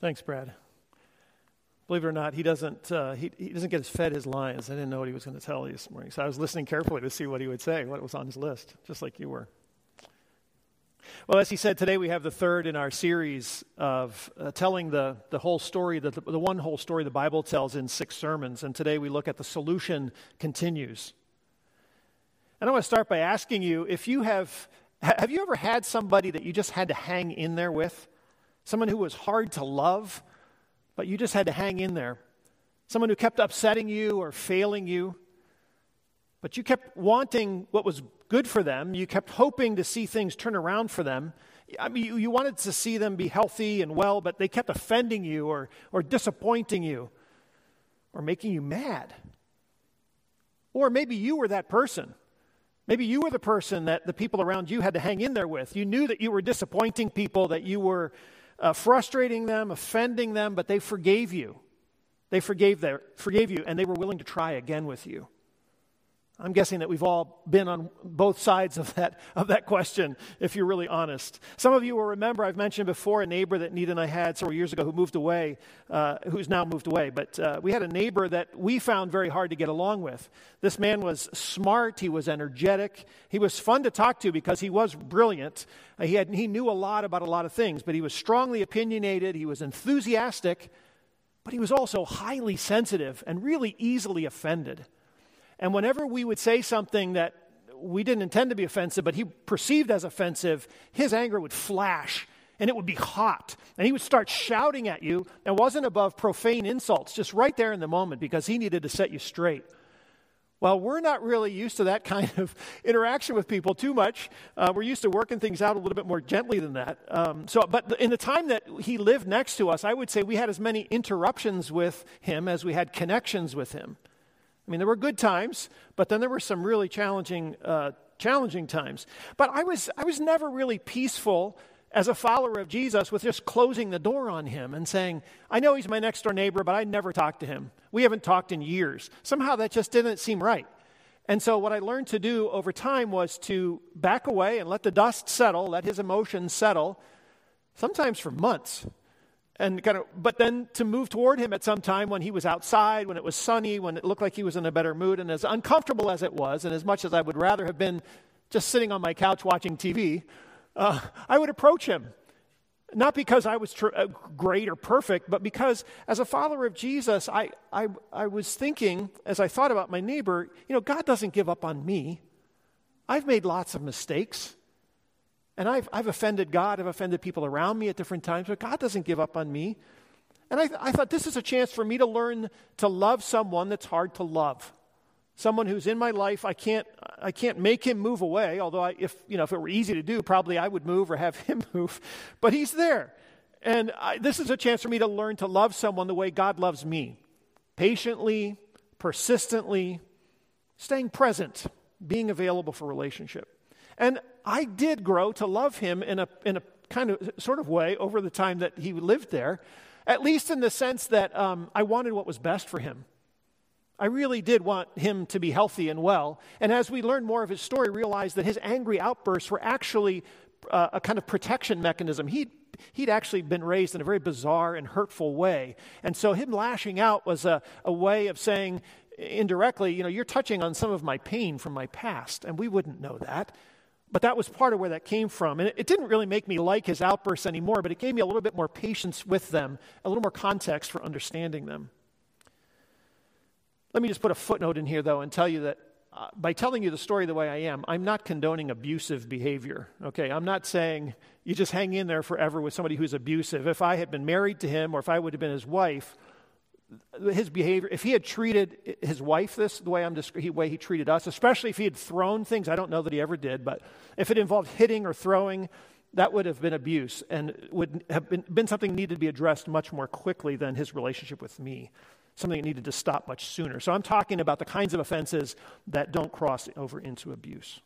Thanks, Brad. Believe it or not, he doesn't, uh, he, he doesn't get as fed his lines. I didn't know what he was going to tell you this morning. So I was listening carefully to see what he would say, what was on his list, just like you were. Well, as he said, today we have the third in our series of uh, telling the, the whole story, the, the one whole story the Bible tells in six sermons. And today we look at the solution continues. And I want to start by asking you if you have, have you ever had somebody that you just had to hang in there with? Someone who was hard to love? but you just had to hang in there. Someone who kept upsetting you or failing you, but you kept wanting what was good for them. You kept hoping to see things turn around for them. I mean, you, you wanted to see them be healthy and well, but they kept offending you or, or disappointing you or making you mad. Or maybe you were that person. Maybe you were the person that the people around you had to hang in there with. You knew that you were disappointing people, that you were uh, frustrating them, offending them, but they forgave you. They forgave, their, forgave you, and they were willing to try again with you. I'm guessing that we've all been on both sides of that, of that question, if you're really honest. Some of you will remember I've mentioned before a neighbor that Nita and I had several years ago who moved away, uh, who's now moved away. But uh, we had a neighbor that we found very hard to get along with. This man was smart, he was energetic, he was fun to talk to because he was brilliant. Uh, he, had, he knew a lot about a lot of things, but he was strongly opinionated, he was enthusiastic, but he was also highly sensitive and really easily offended. And whenever we would say something that we didn't intend to be offensive, but he perceived as offensive, his anger would flash and it would be hot. And he would start shouting at you and wasn't above profane insults, just right there in the moment because he needed to set you straight. Well, we're not really used to that kind of interaction with people too much. Uh, we're used to working things out a little bit more gently than that. Um, so, but in the time that he lived next to us, I would say we had as many interruptions with him as we had connections with him. I mean, there were good times, but then there were some really challenging, uh, challenging times. But I was, I was never really peaceful as a follower of Jesus with just closing the door on him and saying, I know he's my next door neighbor, but I never talked to him. We haven't talked in years. Somehow that just didn't seem right. And so, what I learned to do over time was to back away and let the dust settle, let his emotions settle, sometimes for months and kind of but then to move toward him at some time when he was outside when it was sunny when it looked like he was in a better mood and as uncomfortable as it was and as much as i would rather have been just sitting on my couch watching tv uh, i would approach him. Not because i was tr- uh, great or perfect but because as a follower of jesus I, I, I was thinking as i thought about my neighbor you know god doesn't give up on me. I've made lots of mistakes and I've, I've offended God, I've offended people around me at different times, but God doesn't give up on me. And I, I thought this is a chance for me to learn to love someone that's hard to love. Someone who's in my life, I can't, I can't make him move away, although I, if, you know, if it were easy to do, probably I would move or have him move. But he's there. And I, this is a chance for me to learn to love someone the way God loves me patiently, persistently, staying present, being available for relationship. And I did grow to love him in a, in a kind of sort of way over the time that he lived there, at least in the sense that um, I wanted what was best for him. I really did want him to be healthy and well. And as we learned more of his story, realized that his angry outbursts were actually uh, a kind of protection mechanism. He'd, he'd actually been raised in a very bizarre and hurtful way. And so him lashing out was a, a way of saying indirectly, you know, you're touching on some of my pain from my past. And we wouldn't know that. But that was part of where that came from. And it, it, didn't really make me like his outbursts anymore, but it gave me a little bit more patience with them, a little more context for understanding them. Let me just put a footnote in here, though, and tell you that uh, by telling you the story the way I am, I'm not condoning abusive behavior. Okay, I'm not saying you just hang in there forever with somebody who's abusive. If I had been married to him or if I would have been his wife, his behavior, if he had treated his wife this the way I'm the way he treated us, especially if he had thrown things, I don't know that he ever did, but if it involved hitting or throwing, that would have been abuse and would have been, been something needed to be addressed much more quickly than his relationship with me, something that needed to stop much sooner. So I'm talking about the kinds of offenses that don't cross over into abuse.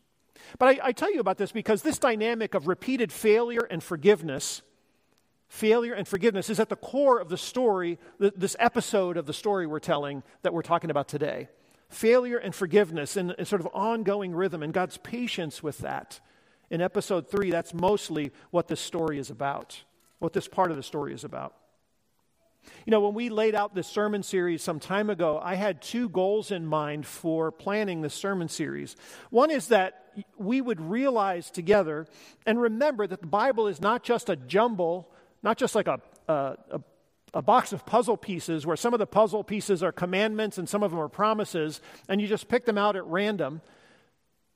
But I, I tell you about this because this dynamic of repeated failure and forgiveness failure and forgiveness is at the core of the story, this episode of the story we're telling that we're talking about today. Failure and forgiveness in a sort of ongoing rhythm and God's patience with that. In episode three, that's mostly what this story is about, what this part of the story is about. You know, when we laid out this sermon series some time ago, I had two goals in mind for planning this sermon series. One is that we would realize together and remember that the Bible is not just a jumble, not just like a, a, a box of puzzle pieces where some of the puzzle pieces are commandments and some of them are promises, and you just pick them out at random.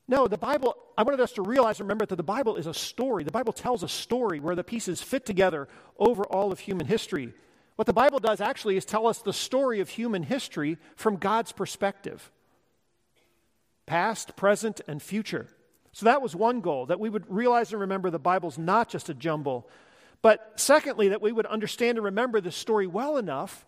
No, the Bible, I wanted us to realize, and remember that the Bible is a story. The Bible tells a story where the pieces fit together over all of human history. What the Bible does actually is tell us the story of human history from God's perspective past, present, and future. So that was one goal that we would realize and remember the Bible's not just a jumble. But secondly, that we would understand and remember the story well enough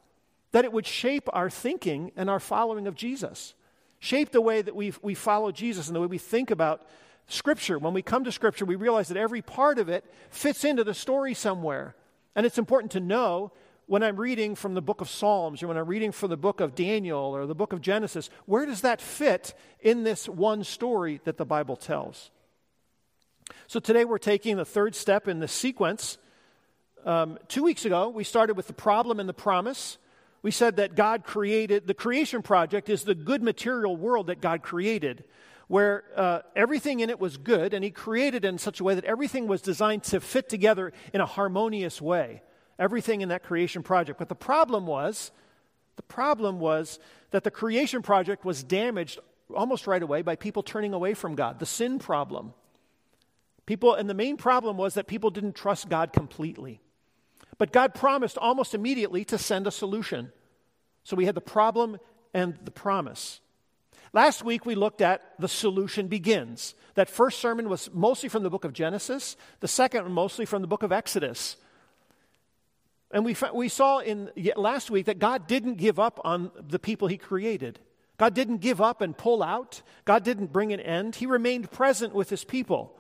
that it would shape our thinking and our following of Jesus. Shape the way that we, we follow Jesus and the way we think about Scripture. When we come to Scripture, we realize that every part of it fits into the story somewhere. And it's important to know when I'm reading from the book of Psalms or when I'm reading from the book of Daniel or the book of Genesis, where does that fit in this one story that the Bible tells? So today we're taking the third step in the sequence. Um, two weeks ago, we started with the problem and the promise. We said that God created, the creation project is the good material world that God created, where uh, everything in it was good, and He created it in such a way that everything was designed to fit together in a harmonious way everything in that creation project. But the problem was, the problem was that the creation project was damaged almost right away by people turning away from God, the sin problem. People, and the main problem was that people didn't trust God completely. But God promised almost immediately to send a solution. So we had the problem and the promise. Last week we looked at the solution begins. That first sermon was mostly from the book of Genesis, the second mostly from the book of Exodus. And we, we saw in last week that God didn't give up on the people he created. God didn't give up and pull out. God didn't bring an end. He remained present with his people.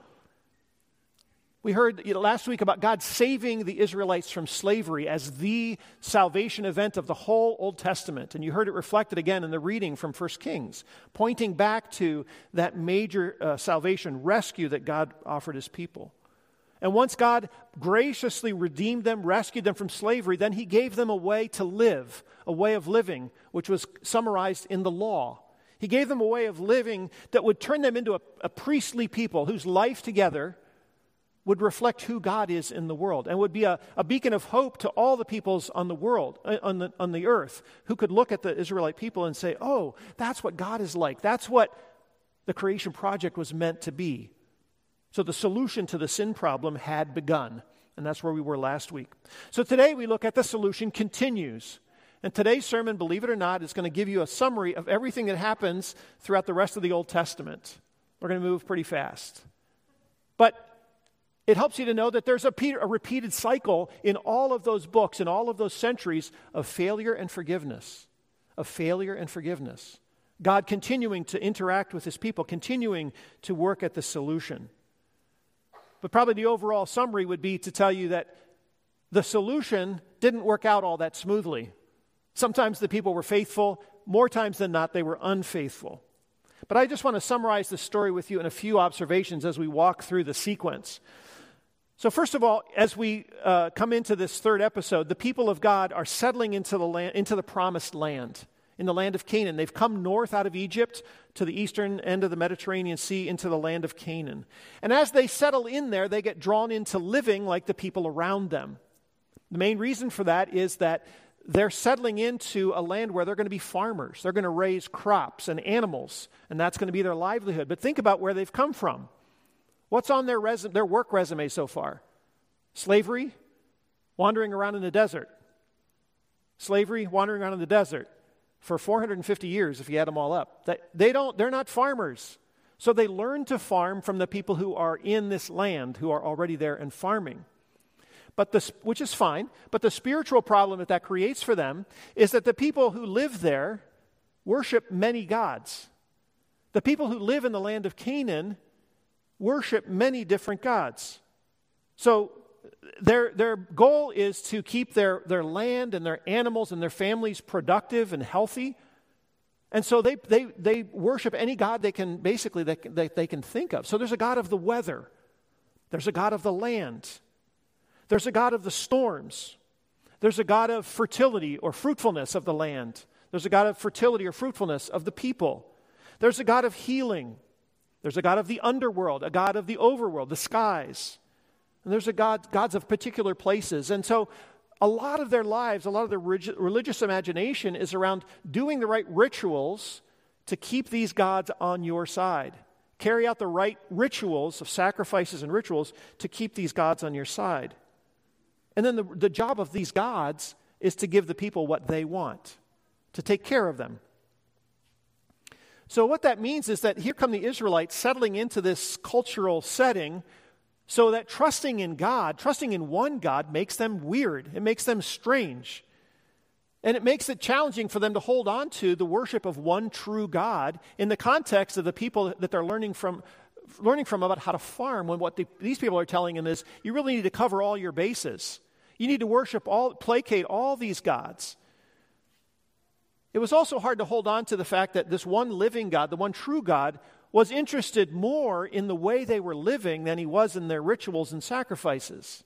We heard you know, last week about God saving the Israelites from slavery as the salvation event of the whole Old Testament. And you heard it reflected again in the reading from 1 Kings, pointing back to that major uh, salvation rescue that God offered his people. And once God graciously redeemed them, rescued them from slavery, then He gave them a way to live, a way of living, which was summarized in the law. He gave them a way of living that would turn them into a, a priestly people whose life together would reflect who God is in the world and would be a, a beacon of hope to all the peoples on the world, uh, on the, on the earth, who could look at the Israelite people and say, oh, that's what God is like. That's what the creation project was meant to be. So the solution to the sin problem had begun. And that's where we were last week. So today we look at the solution continues. And today's sermon, believe it or not, is going to give you a summary of everything that happens throughout the rest of the Old Testament. We're going to move pretty fast. But it helps you to know that there's a, a repeated cycle in all of those books, in all of those centuries of failure and forgiveness. Of failure and forgiveness. God continuing to interact with his people, continuing to work at the solution. But probably the overall summary would be to tell you that the solution didn't work out all that smoothly. Sometimes the people were faithful, more times than not, they were unfaithful. But I just want to summarize the story with you in a few observations as we walk through the sequence. So, first of all, as we uh, come into this third episode, the people of God are settling into the, land, into the promised land in the land of Canaan. They've come north out of Egypt to the eastern end of the Mediterranean Sea into the land of Canaan. And as they settle in there, they get drawn into living like the people around them. The main reason for that is that they're settling into a land where they're going to be farmers. They're going to raise crops and animals, and that's going to be their livelihood. But think about where they've come from. What's on their, their work resume so far? Slavery, wandering around in the desert. Slavery, wandering around in the desert for 450 years if you add them all up. They don't, they're not farmers. So they learn to farm from the people who are in this land, who are already there and farming. But the, which is fine. But the spiritual problem that that creates for them is that the people who live there worship many gods. The people who live in the land of Canaan worship many different gods. So their, their goal is to keep their, their land and their animals and their families productive and healthy. And so they, they, they worship any God they can basically they, they, they can think of. So there's a God of the weather, there's a God of the land, there's a God of the storms, There's a God of fertility or fruitfulness of the land. There's a God of fertility or fruitfulness of the people. There's a God of healing. There's a God of the underworld, a God of the overworld, the skies. And there's a God, gods of particular places. And so a lot of their lives, a lot of their religious imagination is around doing the right rituals to keep these gods on your side. Carry out the right rituals of sacrifices and rituals to keep these gods on your side. And then the, the job of these gods is to give the people what they want, to take care of them. So, what that means is that here come the Israelites settling into this cultural setting so that trusting in God, trusting in one God, makes them weird. It makes them strange. And it makes it challenging for them to hold on to the worship of one true God in the context of the people that they're learning from, learning from about how to farm. When what the, these people are telling them is, you really need to cover all your bases. You need to worship all, placate all these gods. It was also hard to hold on to the fact that this one living God, the one true God, was interested more in the way they were living than he was in their rituals and sacrifices.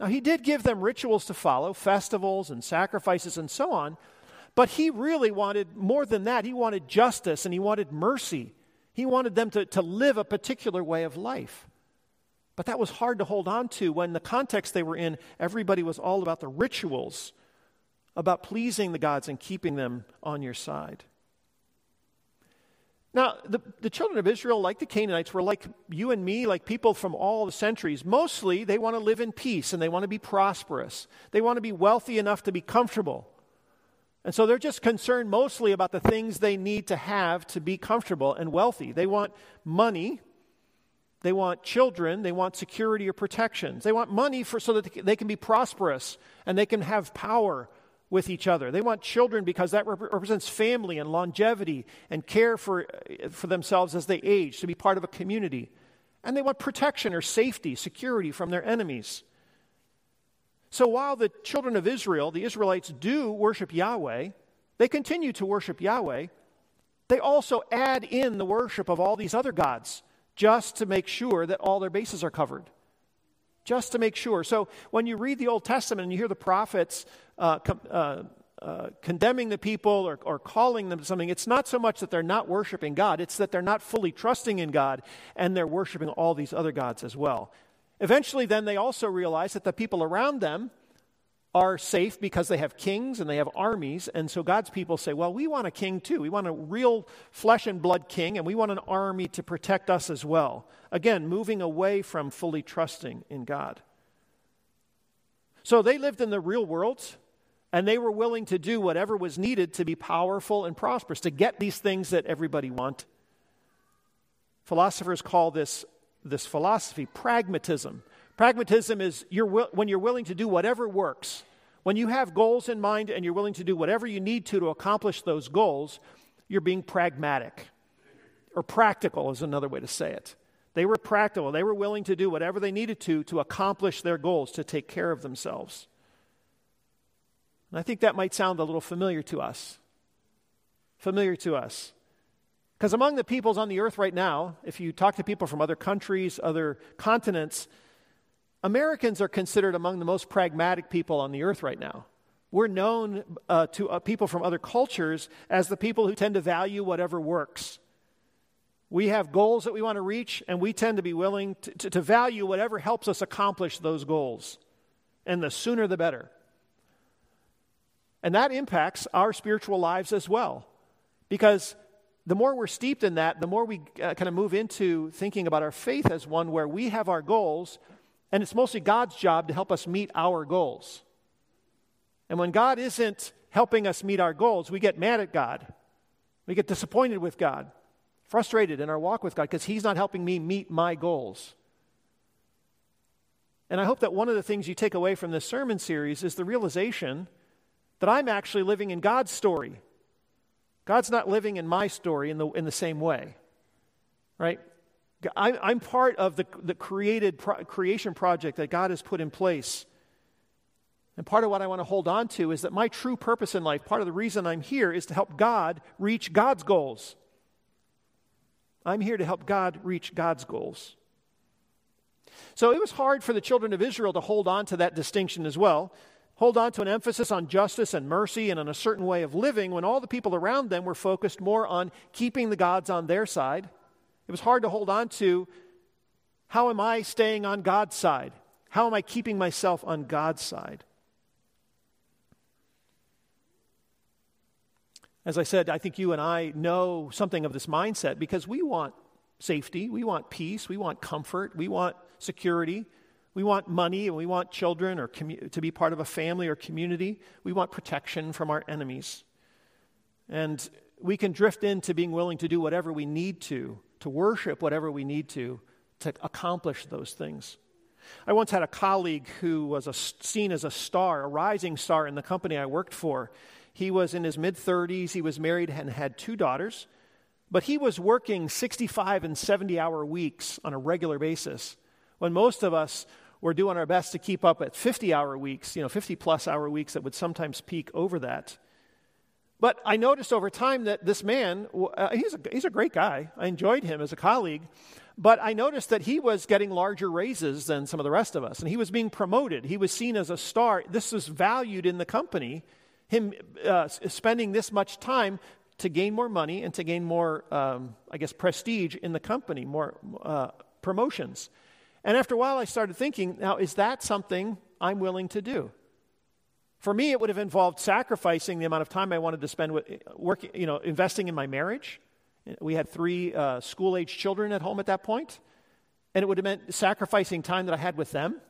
Now, he did give them rituals to follow, festivals and sacrifices and so on, but he really wanted more than that. He wanted justice and he wanted mercy. He wanted them to, to live a particular way of life. But that was hard to hold on to when the context they were in, everybody was all about the rituals about pleasing the gods and keeping them on your side. Now, the, the children of Israel, like the Canaanites, were like you and me, like people from all the centuries. Mostly, they want to live in peace and they want to be prosperous. They want to be wealthy enough to be comfortable. And so they're just concerned mostly about the things they need to have to be comfortable and wealthy. They want money, they want children, they want security or protections. They want money for, so that they can be prosperous and they can have power with each other. They want children because that rep- represents family and longevity and care for, for themselves as they age, to be part of a community. And they want protection or safety, security from their enemies. So while the children of Israel, the Israelites, do worship Yahweh, they continue to worship Yahweh, they also add in the worship of all these other gods just to make sure that all their bases are covered just to make sure. So when you read the Old Testament and you hear the prophets uh, com- uh, uh, condemning the people or, or calling them something, it's not so much that they're not worshiping God, it's that they're not fully trusting in God and they're worshiping all these other gods as well. Eventually, then, they also realize that the people around them are safe because they have kings and they have armies. And so God's people say, well, we want a king too. We want a real flesh and blood king, and we want an army to protect us as well. Again, moving away from fully trusting in God. So they lived in the real world, and they were willing to do whatever was needed to be powerful and prosperous, to get these things that everybody want. Philosophers call this, this philosophy pragmatism. Pragmatism is you're, when you're willing to do whatever works. When you have goals in mind and you're willing to do whatever you need to to accomplish those goals, you're being pragmatic. Or practical is another way to say it. They were practical. They were willing to do whatever they needed to to accomplish their goals, to take care of themselves. And I think that might sound a little familiar to us. Familiar to us. Because among the peoples on the earth right now, if you talk to people from other countries, other continents, Americans are considered among the most pragmatic people on the earth right now. We're known uh, to uh, people from other cultures as the people who tend to value whatever works. We have goals that we want to reach, and we tend to be willing to, to, to value whatever helps us accomplish those goals. And the sooner the better. And that impacts our spiritual lives as well. Because the more we're steeped in that, the more we uh, kind of move into thinking about our faith as one where we have our goals, and it's mostly God's job to help us meet our goals. And when God isn't helping us meet our goals, we get mad at God. We get disappointed with God, frustrated in our walk with God because He's not helping me meet my goals. And I hope that one of the things you take away from this sermon series is the realization that I'm actually living in God's story. God's not living in my story in the, in the same way, right? I'm, I'm part of the, the created pro- creation project that God has put in place. And part of what I want to hold on to is that my true purpose in life, part of the reason I'm here, is to help God reach God's goals. I'm here to help God reach God's goals. So it was hard for the children of Israel to hold on to that distinction as well hold on to an emphasis on justice and mercy and on a certain way of living when all the people around them were focused more on keeping the gods on their side. It was hard to hold on to how am I staying on God's side? How am I keeping myself on God's side? As I said, I think you and I know something of this mindset because we want safety, we want peace, we want comfort, we want security, we want money, and we want children or commu- to be part of a family or community. We want protection from our enemies. And we can drift into being willing to do whatever we need to, to worship whatever we need to, to accomplish those things. I once had a colleague who was a, seen as a star, a rising star in the company I worked for. He was in his mid 30s, he was married and had two daughters, but he was working 65 and 70 hour weeks on a regular basis when most of us were doing our best to keep up at 50 hour weeks, you know, 50 plus hour weeks that would sometimes peak over that. But I noticed over time that this man, uh, he's, a, he's a great guy. I enjoyed him as a colleague. But I noticed that he was getting larger raises than some of the rest of us, and he was being promoted. He was seen as a star. This was valued in the company, him uh, spending this much time to gain more money and to gain more, um, I guess, prestige in the company, more uh, promotions. And after a while, I started thinking, now, is that something I'm willing to do? For me, it would have involved sacrificing the amount of time I wanted to spend with working, you know, investing in my marriage. We had three uh, school age children at home at that point, and it would have meant sacrificing time that I had with them.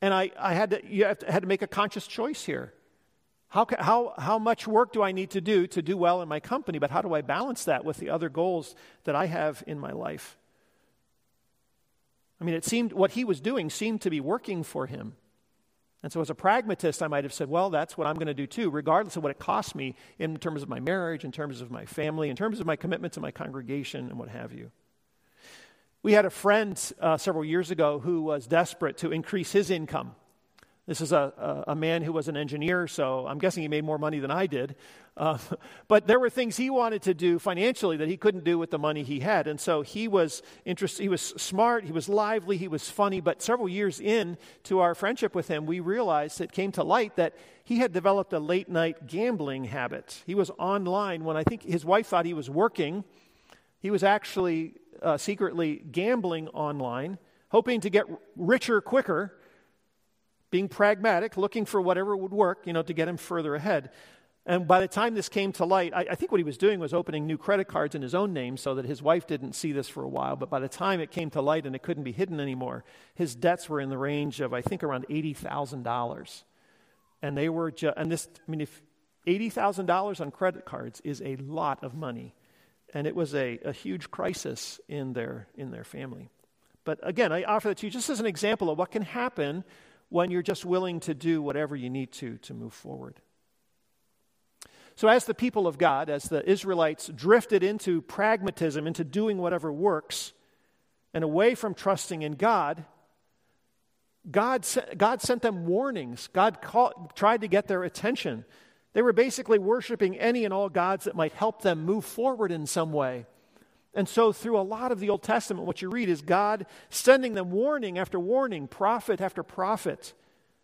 And I, I had, to, you to, had to make a conscious choice here. How, how, how much work do I need to do to do well in my company, but how do I balance that with the other goals that I have in my life? I mean, it seemed what he was doing seemed to be working for him. And so, as a pragmatist, I might have said, well, that's what I'm going to do too, regardless of what it costs me in terms of my marriage, in terms of my family, in terms of my commitment to my congregation, and what have you. We had a friend uh, several years ago who was desperate to increase his income. This is a, a, a, man who was an engineer, so I'm guessing he made more money than I did. Uh, but there were things he wanted to do financially that he couldn't do with the money he had. And so he was interested, he was smart, he was lively, he was funny. But several years in to our friendship with him, we realized it came to light that he had developed a late night gambling habit. He was online when I think his wife thought he was working. He was actually uh, secretly gambling online, hoping to get richer quicker being pragmatic, looking for whatever would work, you know, to get him further ahead. And by the time this came to light, I, I, think what he was doing was opening new credit cards in his own name so that his wife didn't see this for a while. But by the time it came to light and it couldn't be hidden anymore, his debts were in the range of, I think, around $80,000. And they were just, and this, I mean, if $80,000 on credit cards is a lot of money. And it was a, a huge crisis in their, in their family. But again, I offer that to you just as an example of what can happen when you're just willing to do whatever you need to to move forward. So, as the people of God, as the Israelites drifted into pragmatism, into doing whatever works, and away from trusting in God, God, God sent them warnings. God called, tried to get their attention. They were basically worshiping any and all gods that might help them move forward in some way. And so, through a lot of the Old Testament, what you read is God sending them warning after warning, prophet after prophet,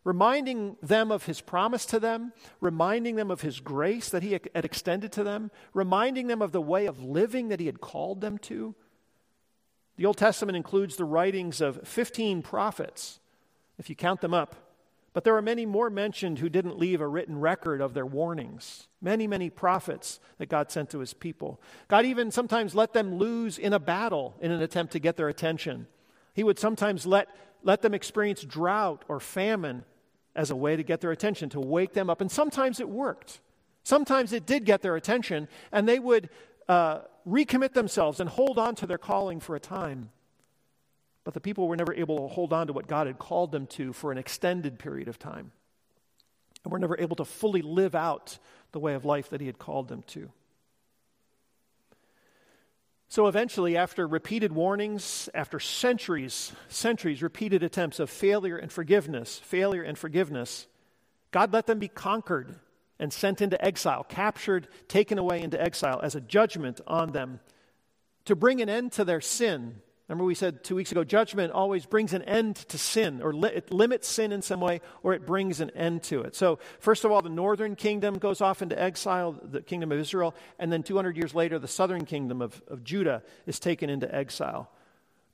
reminding them of his promise to them, reminding them of his grace that he had extended to them, reminding them of the way of living that he had called them to. The Old Testament includes the writings of 15 prophets, if you count them up. But there are many more mentioned who didn't leave a written record of their warnings. Many, many prophets that God sent to his people. God even sometimes let them lose in a battle in an attempt to get their attention. He would sometimes let, let them experience drought or famine as a way to get their attention, to wake them up. And sometimes it worked. Sometimes it did get their attention, and they would uh, recommit themselves and hold on to their calling for a time. But the people were never able to hold on to what God had called them to for an extended period of time. And were never able to fully live out the way of life that He had called them to. So eventually, after repeated warnings, after centuries, centuries, repeated attempts of failure and forgiveness, failure and forgiveness, God let them be conquered and sent into exile, captured, taken away into exile as a judgment on them to bring an end to their sin Remember, we said two weeks ago judgment always brings an end to sin, or li- it limits sin in some way, or it brings an end to it. So, first of all, the northern kingdom goes off into exile, the kingdom of Israel, and then 200 years later, the southern kingdom of, of Judah is taken into exile.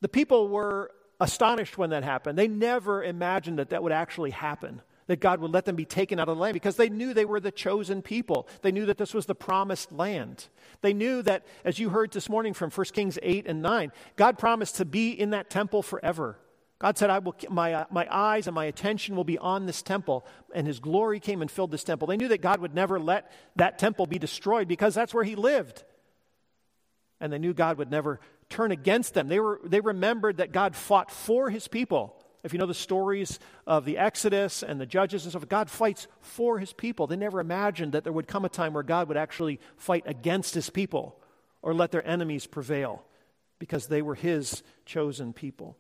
The people were astonished when that happened. They never imagined that that would actually happen that God would let them be taken out of the land because they knew they were the chosen people. They knew that this was the promised land. They knew that, as you heard this morning from 1 Kings 8 and 9, God promised to be in that temple forever. God said, I will, my, uh, my eyes and my attention will be on this temple. And his glory came and filled this temple. They knew that God would never let that temple be destroyed because that's where he lived. And they knew God would never turn against them. They, were, they remembered that God fought for his people. If you know the stories of the Exodus and the Judges and stuff, God fights for his people. They never imagined that there would come a time where God would actually fight against his people or let their enemies prevail because they were his chosen people.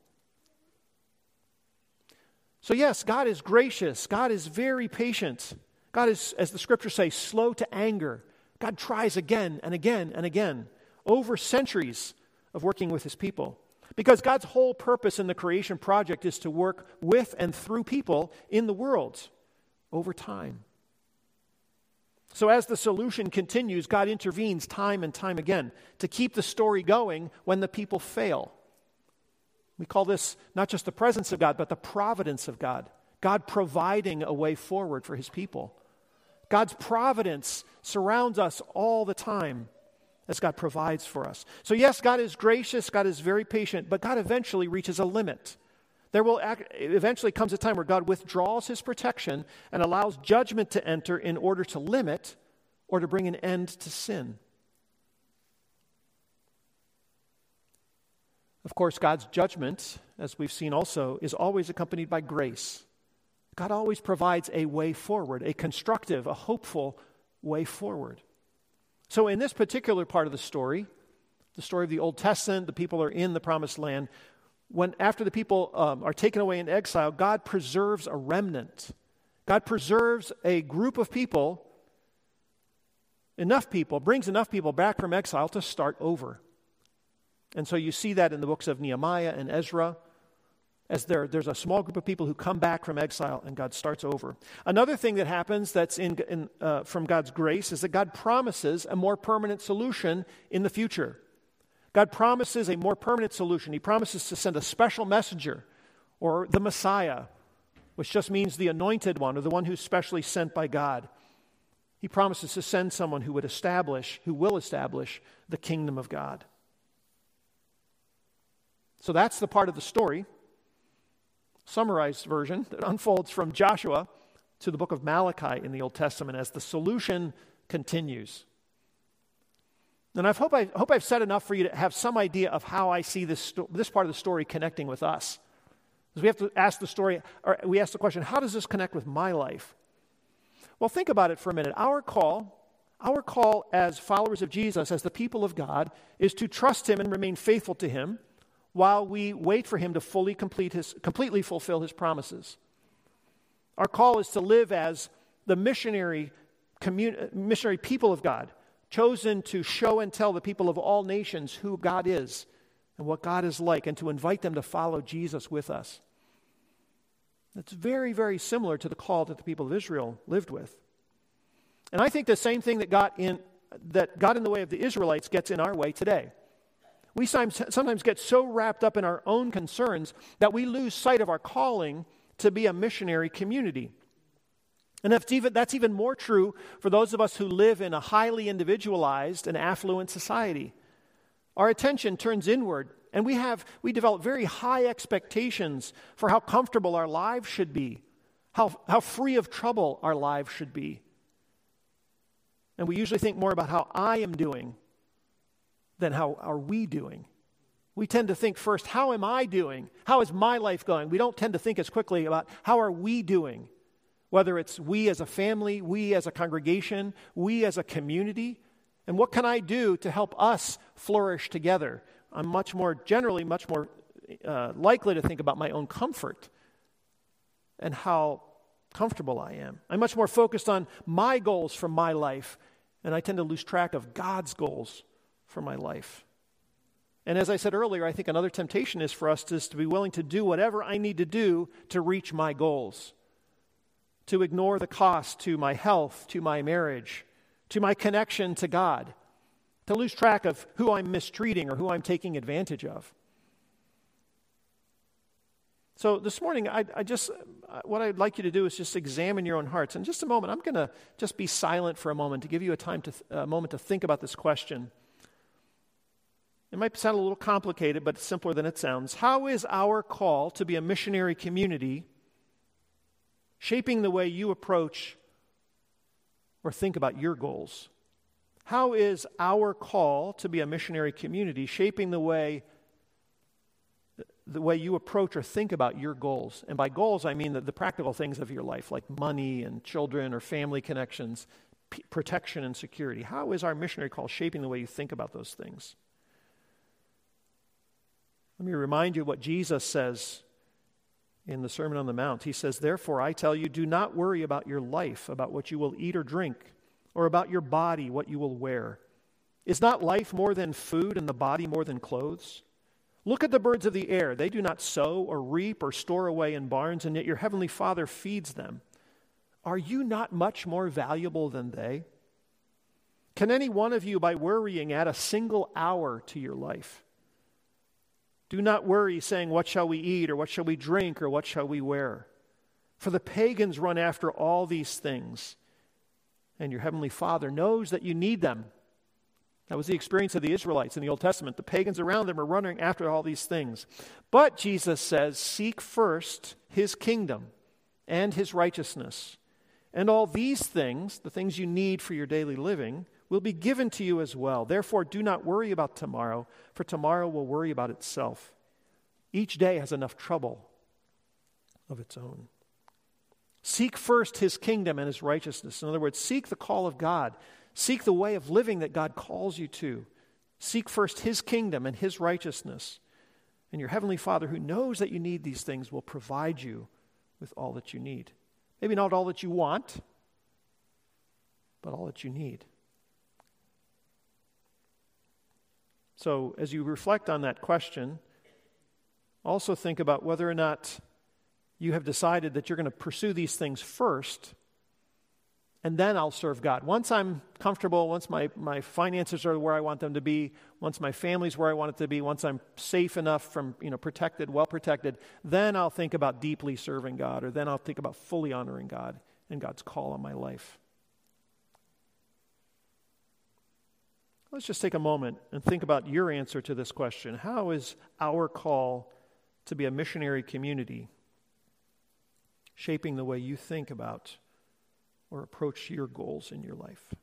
So, yes, God is gracious. God is very patient. God is, as the scriptures say, slow to anger. God tries again and again and again over centuries of working with his people. Because God's whole purpose in the creation project is to work with and through people in the world over time. So, as the solution continues, God intervenes time and time again to keep the story going when the people fail. We call this not just the presence of God, but the providence of God. God providing a way forward for his people. God's providence surrounds us all the time as God provides for us. So, yes, God is gracious, God is very patient, but God eventually reaches a limit. There will act, eventually comes a time where God withdraws his protection and allows judgment to enter in order to limit or to bring an end to sin. Of course, God's judgment, as we've seen also, is always accompanied by grace. God always provides a way forward, a constructive, a hopeful way forward. So, in this particular part of the story, the story of the Old Testament, the people are in the promised land. When after the people um, are taken away in exile, God preserves a remnant. God preserves a group of people, enough people, brings enough people back from exile to start over. And so you see that in the books of Nehemiah and Ezra as there, there's a small group of people who come back from exile and God starts over. Another thing that happens that's in, in uh, from God's grace is that God promises a more permanent solution in the future. God promises a more permanent solution. He promises to send a special messenger or the Messiah, which just means the anointed one or the one who's specially sent by God. He promises to send someone who would establish, who will establish the kingdom of God. So that's the part of the story summarized version that unfolds from Joshua to the book of Malachi in the Old Testament as the solution continues. And I hope, I hope I've said enough for you to have some idea of how I see this, sto- this part of the story connecting with us. Because we have to ask the story, or we ask the question, how does this connect with my life? Well, think about it for a minute. Our call, our call as followers of Jesus, as the people of God, is to trust Him and remain faithful to Him while we wait for him to fully complete his, completely fulfill his promises. Our call is to live as the missionary, commun- missionary people of God, chosen to show and tell the people of all nations who God is and what God is like, and to invite them to follow Jesus with us. It's very, very similar to the call that the people of Israel lived with. And I think the same thing that got in, that got in the way of the Israelites gets in our way today. We sometimes get so wrapped up in our own concerns that we lose sight of our calling to be a missionary community. And that's even, that's even more true for those of us who live in a highly individualized and affluent society. Our attention turns inward, and we, have, we develop very high expectations for how comfortable our lives should be, how, how free of trouble our lives should be. And we usually think more about how I am doing than how are we doing. We tend to think first, how am I doing? How is my life going? We don't tend to think as quickly about how are we doing? Whether it's we as a family, we as a congregation, we as a community, and what can I do to help us flourish together? I'm much more, generally, much more uh, likely to think about my own comfort and how comfortable I am. I'm much more focused on my goals for my life, and I tend to lose track of God's goals for my life. And as I said earlier, I think another temptation is for us is to be willing to do whatever I need to do to reach my goals, to ignore the cost to my health, to my marriage, to my connection to God, to lose track of who I'm mistreating or who I'm taking advantage of. So this morning, I, I, just, uh, what I'd like you to do is just examine your own hearts. In just a moment, I'm going to just be silent for a moment to give you a time to, a moment to think about this question. It might sound a little complicated, but it's simpler than it sounds. How is our call to be a missionary community shaping the way you approach or think about your goals? How is our call to be a missionary community shaping the way the way you approach or think about your goals? And by goals, I mean the, the practical things of your life, like money and children or family connections, p- protection and security. How is our missionary call shaping the way you think about those things? Let me remind you what Jesus says in the Sermon on the Mount. He says, Therefore, I tell you, do not worry about your life, about what you will eat or drink, or about your body, what you will wear. Is not life more than food, and the body more than clothes? Look at the birds of the air. They do not sow or reap or store away in barns, and yet your heavenly Father feeds them. Are you not much more valuable than they? Can any one of you, by worrying, add a single hour to your life? Do not worry, saying, What shall we eat, or what shall we drink, or what shall we wear? For the pagans run after all these things, and your heavenly Father knows that you need them. That was the experience of the Israelites in the Old Testament. The pagans around them are running after all these things. But Jesus says, Seek first his kingdom and his righteousness. And all these things, the things you need for your daily living, will be given to you as well. Therefore, do not worry about tomorrow, for tomorrow will worry about itself. Each day has enough trouble of its own. Seek first his kingdom and his righteousness. In other words, seek the call of God. Seek the way of living that God calls you to. Seek first his kingdom and his righteousness. And your heavenly Father, who knows that you need these things, will provide you with all that you need. Maybe not all that you want, but all that you need. So, as you reflect on that question, also think about whether or not you have decided that you're going to pursue these things first, and then I'll serve God. Once I'm comfortable, once my, my finances are where I want them to be, once my family's where I want it to be, once I'm safe enough from, you know, protected, well protected, then I'll think about deeply serving God, or then I'll think about fully honoring God and God's call on my life. Let's just take a moment and think about your answer to this question. How is our call to be a missionary community shaping the way you think about or approach your goals in your life?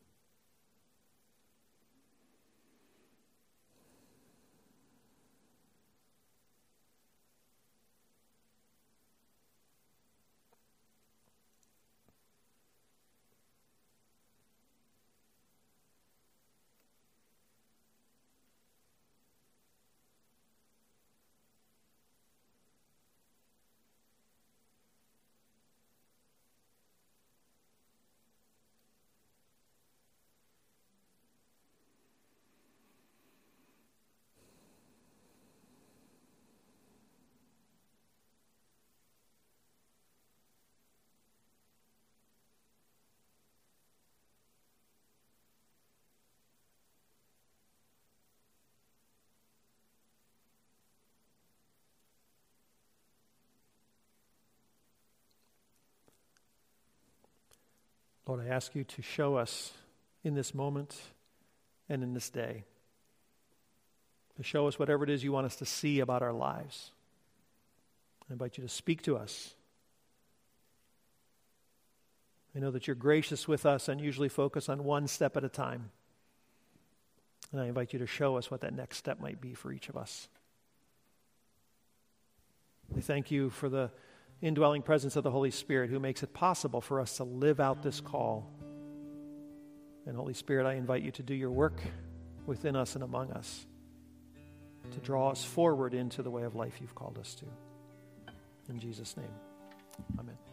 Lord, I ask you to show us in this moment and in this day, to show us whatever it is you want us to see about our lives. I invite you to speak to us. I know that you're gracious with us and usually focus on one step at a time. And I invite you to show us what that next step might be for each of us. We thank you for the indwelling presence of the Holy Spirit who makes it possible for us to live out this call. And Holy Spirit, I invite you to do your work within us and among us, to draw us forward into the way of life you've called us to. In Jesus' name, amen.